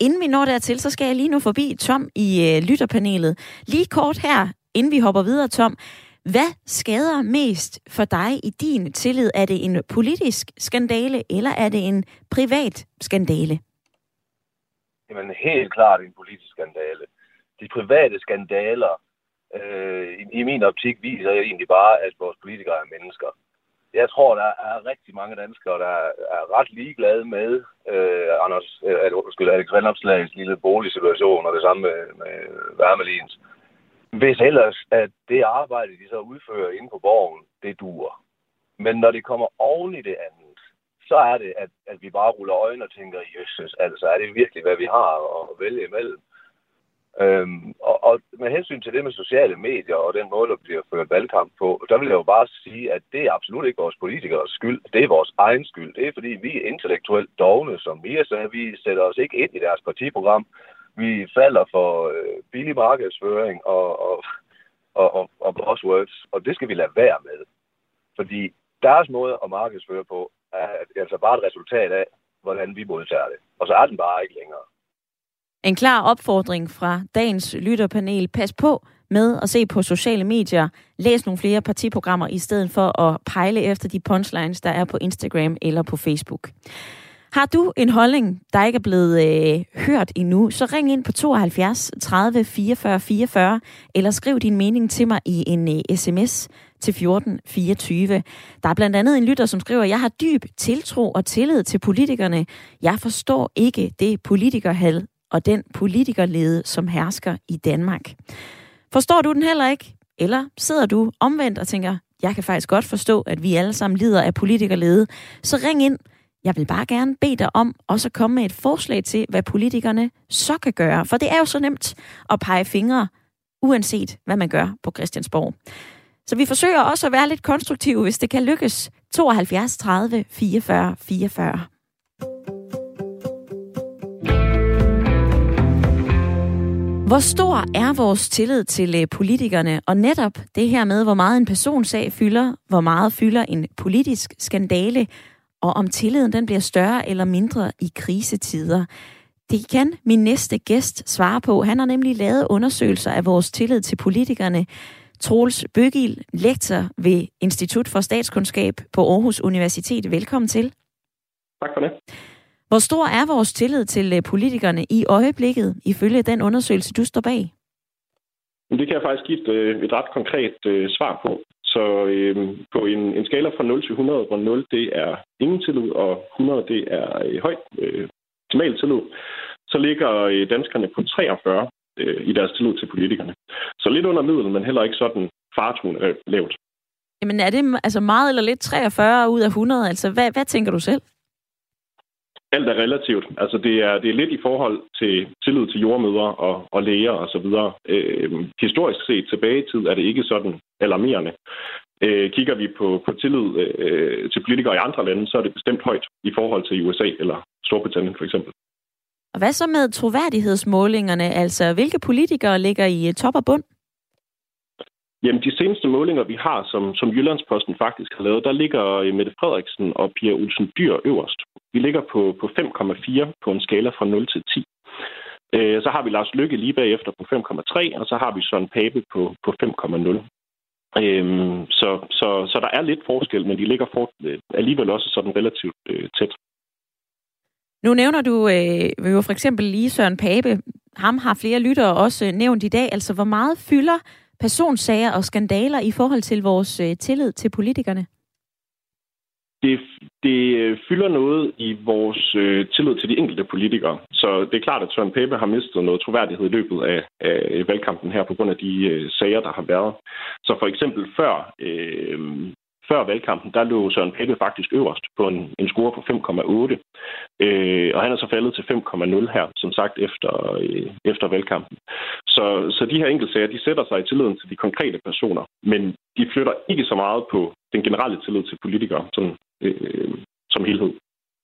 Inden vi når dertil, så skal jeg lige nu forbi Tom i øh, lytterpanelet. Lige kort her, inden vi hopper videre, Tom. Hvad skader mest for dig i din tillid? Er det en politisk skandale, eller er det en privat skandale? Jamen helt klart en politisk skandale. De private skandaler, øh, i, i min optik, viser egentlig bare, at vores politikere er mennesker. jeg tror, der er rigtig mange danskere, der er ret ligeglade med øh, Anders, øh, Alex Vandopslags lille boligsituation, og det samme med, med Værmelins. Hvis ellers, at det arbejde, de så udfører inde på borgen, det dur. Men når det kommer oven i det andet, så er det, at, at vi bare ruller øjnene og tænker, jøsses, altså er det virkelig, hvad vi har at vælge imellem? Øhm, og, og med hensyn til det med sociale medier og den måde, der bliver ført valgkamp på, der vil jeg jo bare sige, at det er absolut ikke vores politikers skyld. Det er vores egen skyld. Det er fordi, vi er intellektuelt dogne, som Mia sagde. Vi sætter os ikke ind i deres partiprogram. Vi falder for øh, billig markedsføring og, og, og, og, og buzzwords, og det skal vi lade være med. Fordi deres måde at markedsføre på er altså bare et resultat af, hvordan vi modtager det. Og så er den bare ikke længere. En klar opfordring fra dagens lytterpanel. Pas på med at se på sociale medier. Læs nogle flere partiprogrammer i stedet for at pejle efter de punchlines, der er på Instagram eller på Facebook. Har du en holdning, der ikke er blevet øh, hørt endnu, så ring ind på 72 30 44 44, eller skriv din mening til mig i en øh, sms til 14 24. Der er blandt andet en lytter, som skriver, jeg har dyb tiltro og tillid til politikerne. Jeg forstår ikke det politikerhal, og den politikerlede, som hersker i Danmark. Forstår du den heller ikke? Eller sidder du omvendt og tænker, jeg kan faktisk godt forstå, at vi alle sammen lider af politikerlede, så ring ind. Jeg vil bare gerne bede dig om også at komme med et forslag til, hvad politikerne så kan gøre. For det er jo så nemt at pege fingre, uanset hvad man gør på Christiansborg. Så vi forsøger også at være lidt konstruktive, hvis det kan lykkes. 72 30 44 44. Hvor stor er vores tillid til øh, politikerne, og netop det her med, hvor meget en personsag fylder, hvor meget fylder en politisk skandale, og om tilliden den bliver større eller mindre i krisetider. Det kan min næste gæst svare på. Han har nemlig lavet undersøgelser af vores tillid til politikerne. Troels Bøgil, lektor ved Institut for Statskundskab på Aarhus Universitet. Velkommen til. Tak for det. Hvor stor er vores tillid til øh, politikerne i øjeblikket, ifølge den undersøgelse, du står bag? Det kan jeg faktisk give et, øh, et ret konkret uh, svar på. Så øh, på en, en skala fra 0 til 100, hvor 0 det er ingen tillid, og 100 det er øh, højt øh, optimal tillid, så ligger øh, danskerne på 43 øh, i deres tillid til politikerne. Så lidt under middel, men heller ikke sådan faretruende øh, lavt. Jamen er det altså meget eller lidt 43 ud af 100? Altså hvad, hvad tænker du selv? Alt er relativt. Altså det er, det er lidt i forhold til tillid til jordmøder og, og læger og så videre. Øh, historisk set tilbage i tid er det ikke sådan alarmerende. Øh, kigger vi på, på tillid øh, til politikere i andre lande, så er det bestemt højt i forhold til USA eller Storbritannien for eksempel. Og hvad så med troværdighedsmålingerne? Altså, hvilke politikere ligger i top og bund? Jamen, de seneste målinger, vi har, som, som Jyllandsposten faktisk har lavet, der ligger øh, Mette Frederiksen og Pia Olsen Dyr øverst. Vi ligger på, på 5,4 på en skala fra 0 til 10. Øh, så har vi Lars Lykke lige bagefter på 5,3, og så har vi Søren Pape på, på 5,0. Øhm, så, så, så der er lidt forskel, men de ligger for, øh, alligevel også sådan relativt øh, tæt. Nu nævner du øh, jo for eksempel lige Søren Pape. Ham har flere lyttere også øh, nævnt i dag. Altså, hvor meget fylder personsager og skandaler i forhold til vores øh, tillid til politikerne? Det, det øh, fylder noget i vores øh, tillid til de enkelte politikere. Så det er klart, at Søren Pape har mistet noget troværdighed i løbet af, af valgkampen her på grund af de øh, sager, der har været. Så for eksempel før øh, før valgkampen, der lå Søren Pape faktisk øverst på en, en score på 5,8. Øh, og han er så faldet til 5,0 her, som sagt, efter, øh, efter valgkampen. Så, så de her enkeltsager, de sætter sig i tilliden til de konkrete personer, men de flytter ikke så meget på den generelle tillid til politikere sådan øh, som helhed.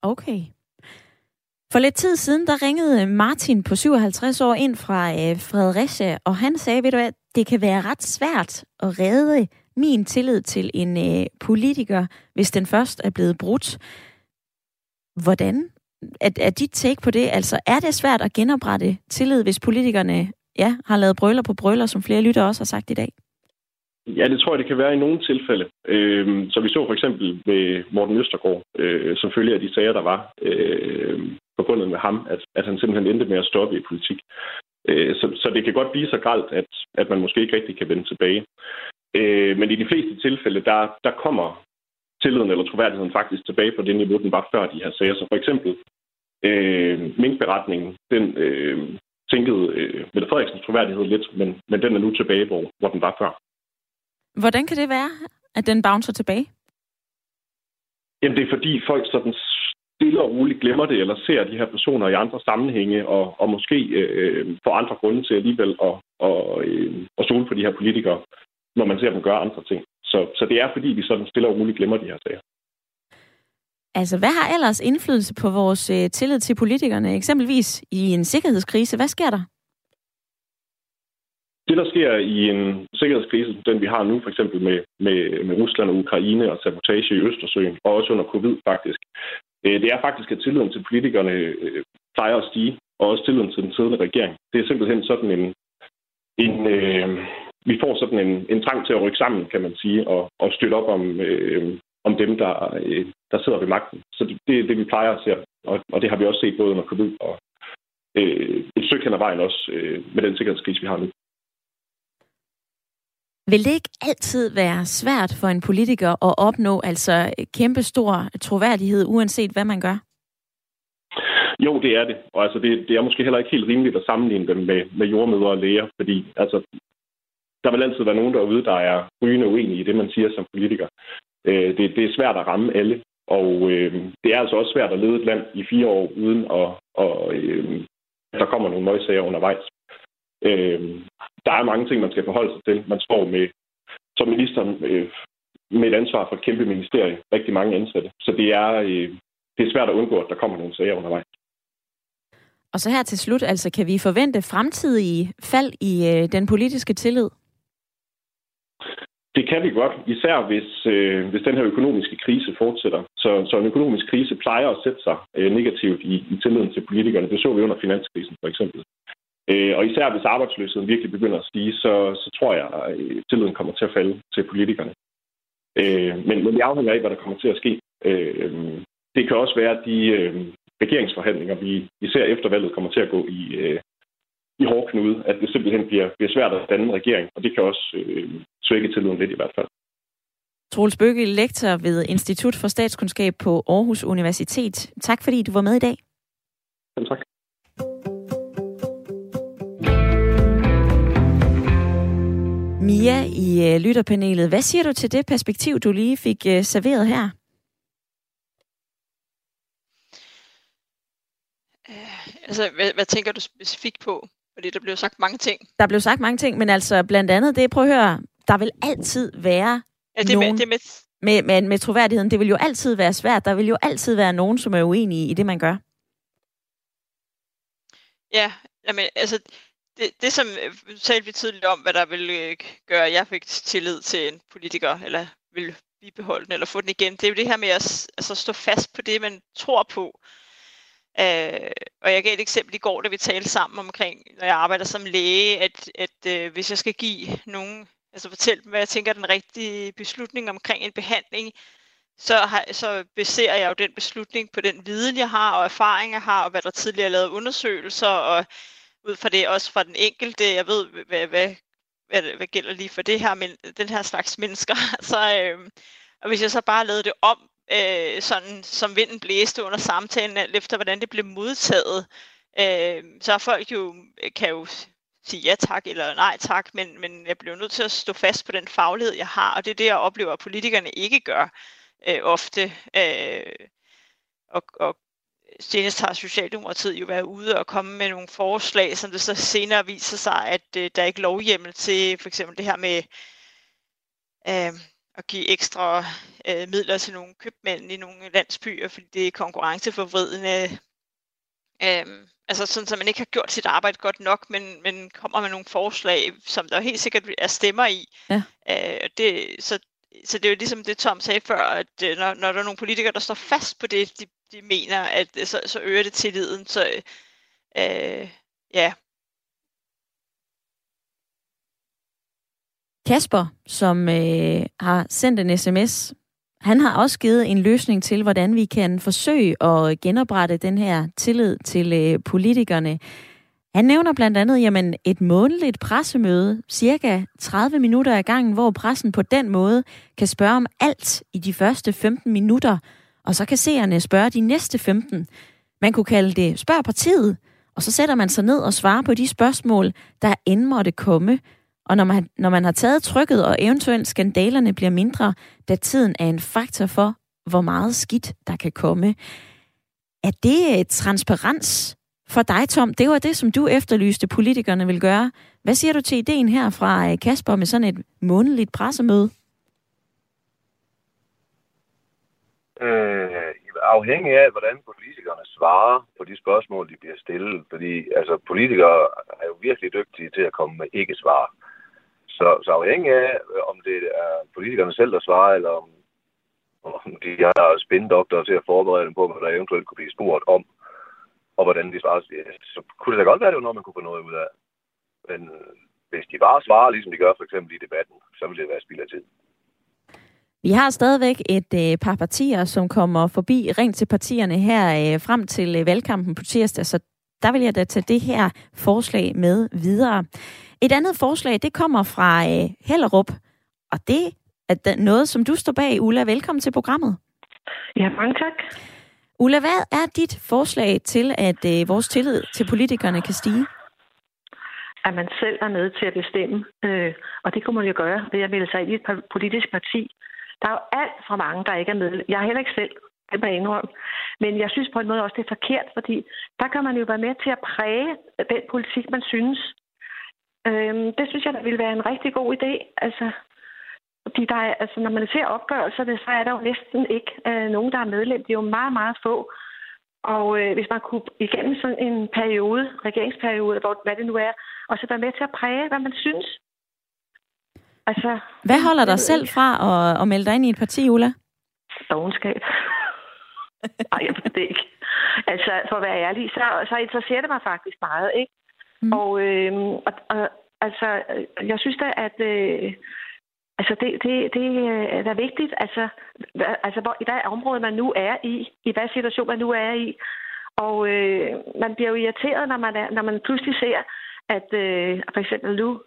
Okay. For lidt tid siden, der ringede Martin på 57 år ind fra øh, Fredericia, og han sagde, ved du hvad, det kan være ret svært at redde min tillid til en øh, politiker, hvis den først er blevet brudt. Hvordan er, er dit take på det? Altså, er det svært at genoprette tillid, hvis politikerne ja, har lavet brøller på brøller, som flere lytter også har sagt i dag? Ja, det tror jeg, det kan være i nogle tilfælde. Øh, så vi så for eksempel med Morten Østergaard, øh, som følger af de sager, der var øh, forbundet med ham, at, at han simpelthen endte med at stoppe i politik. Øh, så, så det kan godt blive så galt, at, at man måske ikke rigtig kan vende tilbage. Øh, men i de fleste tilfælde, der, der kommer tilliden eller troværdigheden faktisk tilbage på det niveau, den var før de her sager. Så for eksempel øh, minkberetningen, den øh, tænkede øh, Mette Frederiksens troværdighed lidt, men, men den er nu tilbage, hvor, hvor den var før. Hvordan kan det være, at den bouncer tilbage? Jamen, det er fordi folk sådan stille og roligt glemmer det, eller ser de her personer i andre sammenhænge, og, og måske øh, får andre grunde til alligevel at, og, øh, at stole på de her politikere, når man ser dem gøre andre ting. Så, så det er fordi, vi sådan stille og roligt glemmer de her sager. Altså, hvad har ellers indflydelse på vores øh, tillid til politikerne? Eksempelvis i en sikkerhedskrise. Hvad sker der? Det, der sker i en sikkerhedskrise, den vi har nu, for eksempel med, med, med Rusland og Ukraine og sabotage i Østersøen, og også under covid faktisk, øh, det er faktisk, at tilliden til politikerne øh, plejer at stige, og også tilliden til den siddende regering. Det er simpelthen sådan en, en øh, vi får sådan en, en trang til at rykke sammen, kan man sige, og, og støtte op om, øh, om dem, der, øh, der sidder ved magten. Så det, det er det, vi plejer at se, og, og det har vi også set både under covid og øh, et stykke hen ad vejen også øh, med den sikkerhedskrise, vi har nu. Vil det ikke altid være svært for en politiker at opnå altså kæmpe stor troværdighed, uanset hvad man gør? Jo, det er det. Og altså, det, det er måske heller ikke helt rimeligt at sammenligne dem med, med jordmøder og læger, fordi altså, der vil altid være nogen derude, der er rygende uenige i det, man siger som politiker. Øh, det, det er svært at ramme alle, og øh, det er altså også svært at lede et land i fire år, uden at, og, øh, der kommer nogle møgssager undervejs. Øh, der er mange ting, man skal forholde sig til. Man står med, som minister øh, med et ansvar for et kæmpe ministerie, rigtig mange ansatte. Så det er, øh, det er svært at undgå, at der kommer nogle sager undervejs. Og så her til slut, altså kan vi forvente fremtidige fald i øh, den politiske tillid? Det kan vi godt, især hvis, øh, hvis den her økonomiske krise fortsætter. Så, så en økonomisk krise plejer at sætte sig øh, negativt i, i tilliden til politikerne. Det så vi under finanskrisen for eksempel. Øh, og især hvis arbejdsløsheden virkelig begynder at stige, så, så tror jeg, at øh, tilliden kommer til at falde til politikerne. Øh, men, men det afhænger af, hvad der kommer til at ske. Øh, det kan også være, at de øh, regeringsforhandlinger, vi, ser efter valget, kommer til at gå i, øh, i hårdknude, at det simpelthen bliver, bliver svært at danne en regering, og det kan også øh, svække tilliden lidt i hvert fald. Troels Bøkke, lektor ved Institut for Statskundskab på Aarhus Universitet. Tak fordi du var med i dag. Jamen, tak. Mia i uh, lytterpanelet, hvad siger du til det perspektiv, du lige fik uh, serveret her? Uh, altså, hvad, hvad tænker du specifikt på? Fordi der blev sagt mange ting. Der blev sagt mange ting, men altså blandt andet det, prøv at høre, der vil altid være ja, det nogen... Med, det med... Med, med, med troværdigheden, det vil jo altid være svært. Der vil jo altid være nogen, som er uenige i det, man gør. Ja, jamen, altså, det, det som øh, talte vi tidligere om, hvad der ville øh, gøre, at jeg fik tillid til en politiker, eller vil bibeholde den, eller få den igen, det er jo det her med at altså, stå fast på det, man tror på. Øh, og jeg gav et eksempel i går, da vi talte sammen omkring, når jeg arbejder som læge, at, at øh, hvis jeg skal give nogen, altså fortælle dem, hvad jeg tænker er den rigtige beslutning omkring en behandling, så, har, så baserer jeg jo den beslutning på den viden, jeg har, og erfaring, jeg har, og hvad der tidligere er lavet undersøgelser, og ud fra det også fra den enkelte, jeg ved, hvad, hvad, hvad, hvad gælder lige for det her, men den her slags mennesker. så, øh, og hvis jeg så bare lavede det om, øh, sådan som vinden blæste under samtalen, alt efter hvordan det blev modtaget, øh, så er folk jo, kan jo sige ja tak eller nej tak, men, men jeg bliver nødt til at stå fast på den faglighed, jeg har, og det er det, jeg oplever, at politikerne ikke gør øh, ofte. Øh, og, og senest har Socialdemokratiet jo været ude og komme med nogle forslag, som det så senere viser sig, at øh, der er ikke lovhjemmel til for eksempel det her med øh, at give ekstra øh, midler til nogle købmænd i nogle landsbyer, fordi det er konkurrenceforvridende. Øh, altså sådan, så man ikke har gjort sit arbejde godt nok, men, men kommer med nogle forslag, som der helt sikkert er stemmer i. Ja. Øh, det, så, så det er jo ligesom det, Tom sagde før, at øh, når, når der er nogle politikere, der står fast på det, de, de mener, at øh, så, så øger det tilliden. Så øh, ja, Kasper, som øh, har sendt en sms, han har også givet en løsning til, hvordan vi kan forsøge at genoprette den her tillid til øh, politikerne. Han nævner blandt andet jamen, et månedligt pressemøde, cirka 30 minutter ad gangen, hvor pressen på den måde kan spørge om alt i de første 15 minutter, og så kan seerne spørge de næste 15. Man kunne kalde det Spørg partiet, og så sætter man sig ned og svarer på de spørgsmål, der end måtte komme. Og når man, når man har taget trykket, og eventuelt skandalerne bliver mindre, da tiden er en faktor for, hvor meget skidt der kan komme. Er det et transparens for dig, Tom? Det var det, som du efterlyste, politikerne vil gøre. Hvad siger du til ideen her fra øh, Kasper med sådan et månedligt pressemøde? Øh, afhængig af, hvordan politikerne svarer på de spørgsmål, de bliver stillet. Fordi altså, politikere er jo virkelig dygtige til at komme med ikke-svar. Så, så afhængig af, øh, om det er politikerne selv, der svarer, eller om, om de har spindoktorer til at forberede dem på, hvad der eventuelt kunne blive spurgt om, og hvordan de svarer, så kunne det da godt være, at det var noget, man kunne få noget ud af. Men hvis de bare svarer, ligesom de gør for eksempel i debatten, så vil det være spild af tid. Vi har stadigvæk et øh, par partier, som kommer forbi rent til partierne her øh, frem til øh, valgkampen på tirsdag, så der vil jeg da tage det her forslag med videre. Et andet forslag, det kommer fra øh, Hellerup, og det er noget, som du står bag, Ulla. Velkommen til programmet. Ja, mange tak. Ulla, hvad er dit forslag til, at øh, vores tillid til politikerne kan stige? At man selv er med til at bestemme, øh, og det kunne man jo gøre ved at melde sig ind i et politisk parti. Der er jo alt for mange, der ikke er med. Jeg er heller ikke selv, det må indrømme. Men jeg synes på en måde også, det er forkert, fordi der kan man jo være med til at præge den politik, man synes. Øh, det synes jeg, der ville være en rigtig god idé. Altså, fordi der er, altså, når man ser opgørelserne, så er der jo næsten ikke øh, nogen, der er medlem. Det er jo meget, meget få. Og øh, hvis man kunne igennem sådan en periode, regeringsperiode, hvor, hvad det nu er, og så være med til at præge, hvad man synes, Altså, Hvad holder dig selv fra at, at melde dig ind i et parti, Ulla? Dogenskab. Nej, jeg ved det ikke. Altså, for at være ærlig, så, så interesserer det mig faktisk meget, ikke? Mm. Og, øh, og, og altså, jeg synes da, at øh, altså det, det, det øh, er vigtigt, altså, altså hvor, i hvad område man nu er i, i hvad situation man nu er i. Og øh, man bliver jo irriteret, når man, er, når man pludselig ser, at øh, for eksempel nu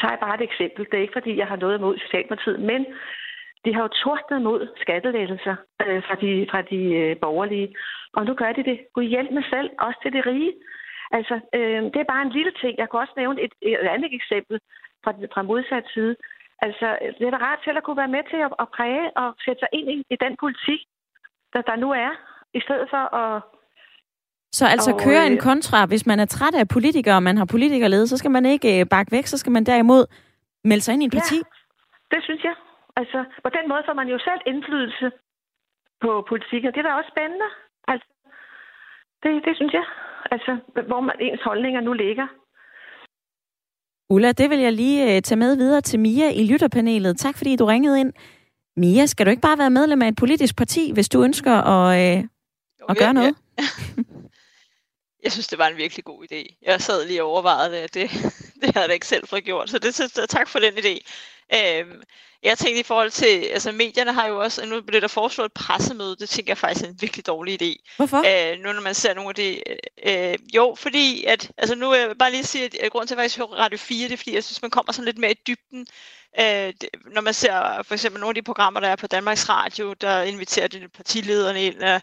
tager jeg bare et eksempel. Det er ikke, fordi jeg har noget imod Socialdemokratiet, men de har jo tordnet mod skattelettelser øh, fra de, fra de øh, borgerlige. Og nu gør de det. Gud hjælp med selv, også til det rige. Altså, øh, det er bare en lille ting. Jeg kan også nævne et, et andet eksempel fra, fra modsat side. Altså, det er da rart til at kunne være med til at, at præge og sætte sig ind i, i den politik, der, der nu er, i stedet for at så altså og, køre en øh, kontra, hvis man er træt af politikere, og man har politikerlede, så skal man ikke øh, bakke væk, så skal man derimod melde sig ind i et parti? Ja, det synes jeg. Altså, på den måde får man jo selv indflydelse på politik, og det er da også spændende. Altså, det, det synes jeg. Altså, hvor man, ens holdninger nu ligger. Ulla, det vil jeg lige uh, tage med videre til Mia i lytterpanelet. Tak fordi du ringede ind. Mia, skal du ikke bare være medlem af et politisk parti, hvis du ønsker at, uh, jo, at gøre ja, noget? Ja. Jeg synes, det var en virkelig god idé. Jeg sad lige og overvejede det. Det, det havde jeg ikke selv fået gjort, så det, tak for den idé. Øhm, jeg tænkte i forhold til, altså medierne har jo også, nu bliver der foreslået et pressemøde, det tænker jeg faktisk er en virkelig dårlig idé. Hvorfor? Øh, nu når man ser nogle af det, øh, jo, fordi at, altså nu vil jeg bare lige sige, at grunden til at jeg faktisk hører Radio 4, det er fordi, jeg synes, man kommer sådan lidt mere i dybden, øh, når man ser for eksempel nogle af de programmer, der er på Danmarks Radio, der inviterer de partilederne ind, og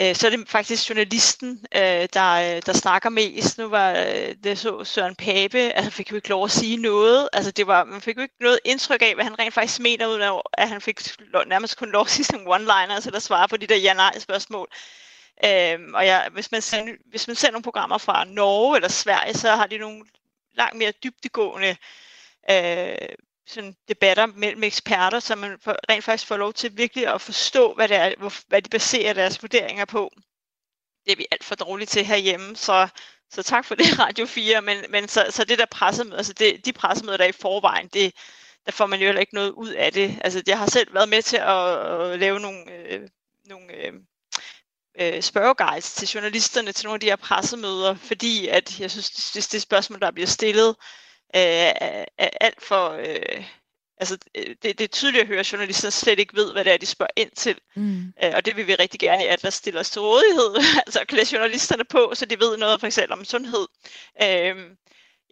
øh, så er det faktisk journalisten, øh, der, øh, der snakker mest. Nu var øh, det så Søren Pape, altså fik jo ikke lov at sige noget. Altså det var, man fik jo ikke noget indtryk af, hvad han rent faktisk mener, uden at han fik nærmest kun lov at sige sådan one-liner, altså der svarer på de der ja-nej-spørgsmål. Øhm, og ja, hvis, man ser, hvis man ser nogle programmer fra Norge eller Sverige, så har de nogle langt mere dybdegående øh, sådan debatter mellem eksperter, så man rent faktisk får lov til virkelig at forstå, hvad, det er, hvad de baserer deres vurderinger på. Det er vi alt for dårlige til herhjemme, så, så tak for det, Radio 4. Men, men så, så det der pressemøde, altså det, de pressemøder, der er i forvejen, det, der får man jo heller ikke noget ud af det. Altså jeg har selv været med til at, at lave nogle, øh, nogle øh, øh, spørgeguides til journalisterne til nogle af de her pressemøder, fordi at jeg synes, det, det spørgsmål, der bliver stillet, øh, er alt for... Øh, altså, det, det er tydeligt at høre, at journalister slet ikke ved, hvad det er, de spørger ind til. Mm. Øh, og det vil vi rigtig gerne i Atlas stille os til rådighed, altså klæde journalisterne på, så de ved noget for eksempel om sundhed. Øh,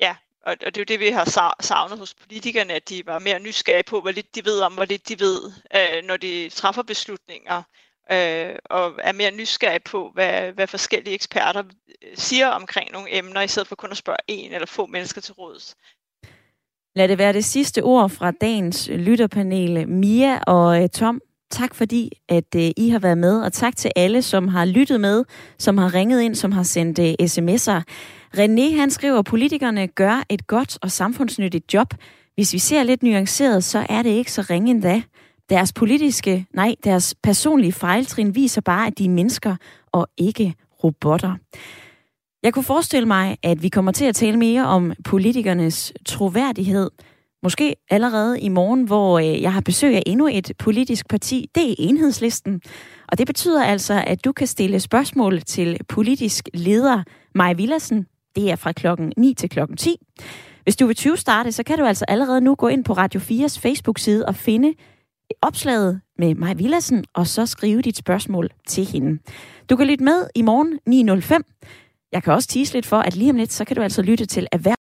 ja, og, og det er jo det, vi har savnet hos politikerne, at de var mere nysgerrige på, hvor lidt de ved om, hvor lidt de ved, øh, når de træffer beslutninger, øh, og er mere nysgerrig på, hvad, hvad forskellige eksperter øh, siger omkring nogle emner, i stedet for kun at spørge en eller få mennesker til råds. Lad det være det sidste ord fra dagens lytterpanel. Mia og øh, Tom, tak fordi, at øh, I har været med, og tak til alle, som har lyttet med, som har ringet ind, som har sendt sms'er. René, han skriver, at politikerne gør et godt og samfundsnyttigt job. Hvis vi ser lidt nuanceret, så er det ikke så ringe endda. Deres politiske, nej, deres personlige fejltrin viser bare, at de er mennesker og ikke robotter. Jeg kunne forestille mig, at vi kommer til at tale mere om politikernes troværdighed. Måske allerede i morgen, hvor øh, jeg har besøg af endnu et politisk parti. Det er enhedslisten. Og det betyder altså, at du kan stille spørgsmål til politisk leder Maja Villassen. Det er fra klokken 9 til klokken 10. Hvis du vil 20 starte, så kan du altså allerede nu gå ind på Radio 4's Facebook-side og finde opslaget med Maj Villassen, og så skrive dit spørgsmål til hende. Du kan lytte med i morgen 9.05. Jeg kan også tease lidt for, at lige om lidt, så kan du altså lytte til erhverv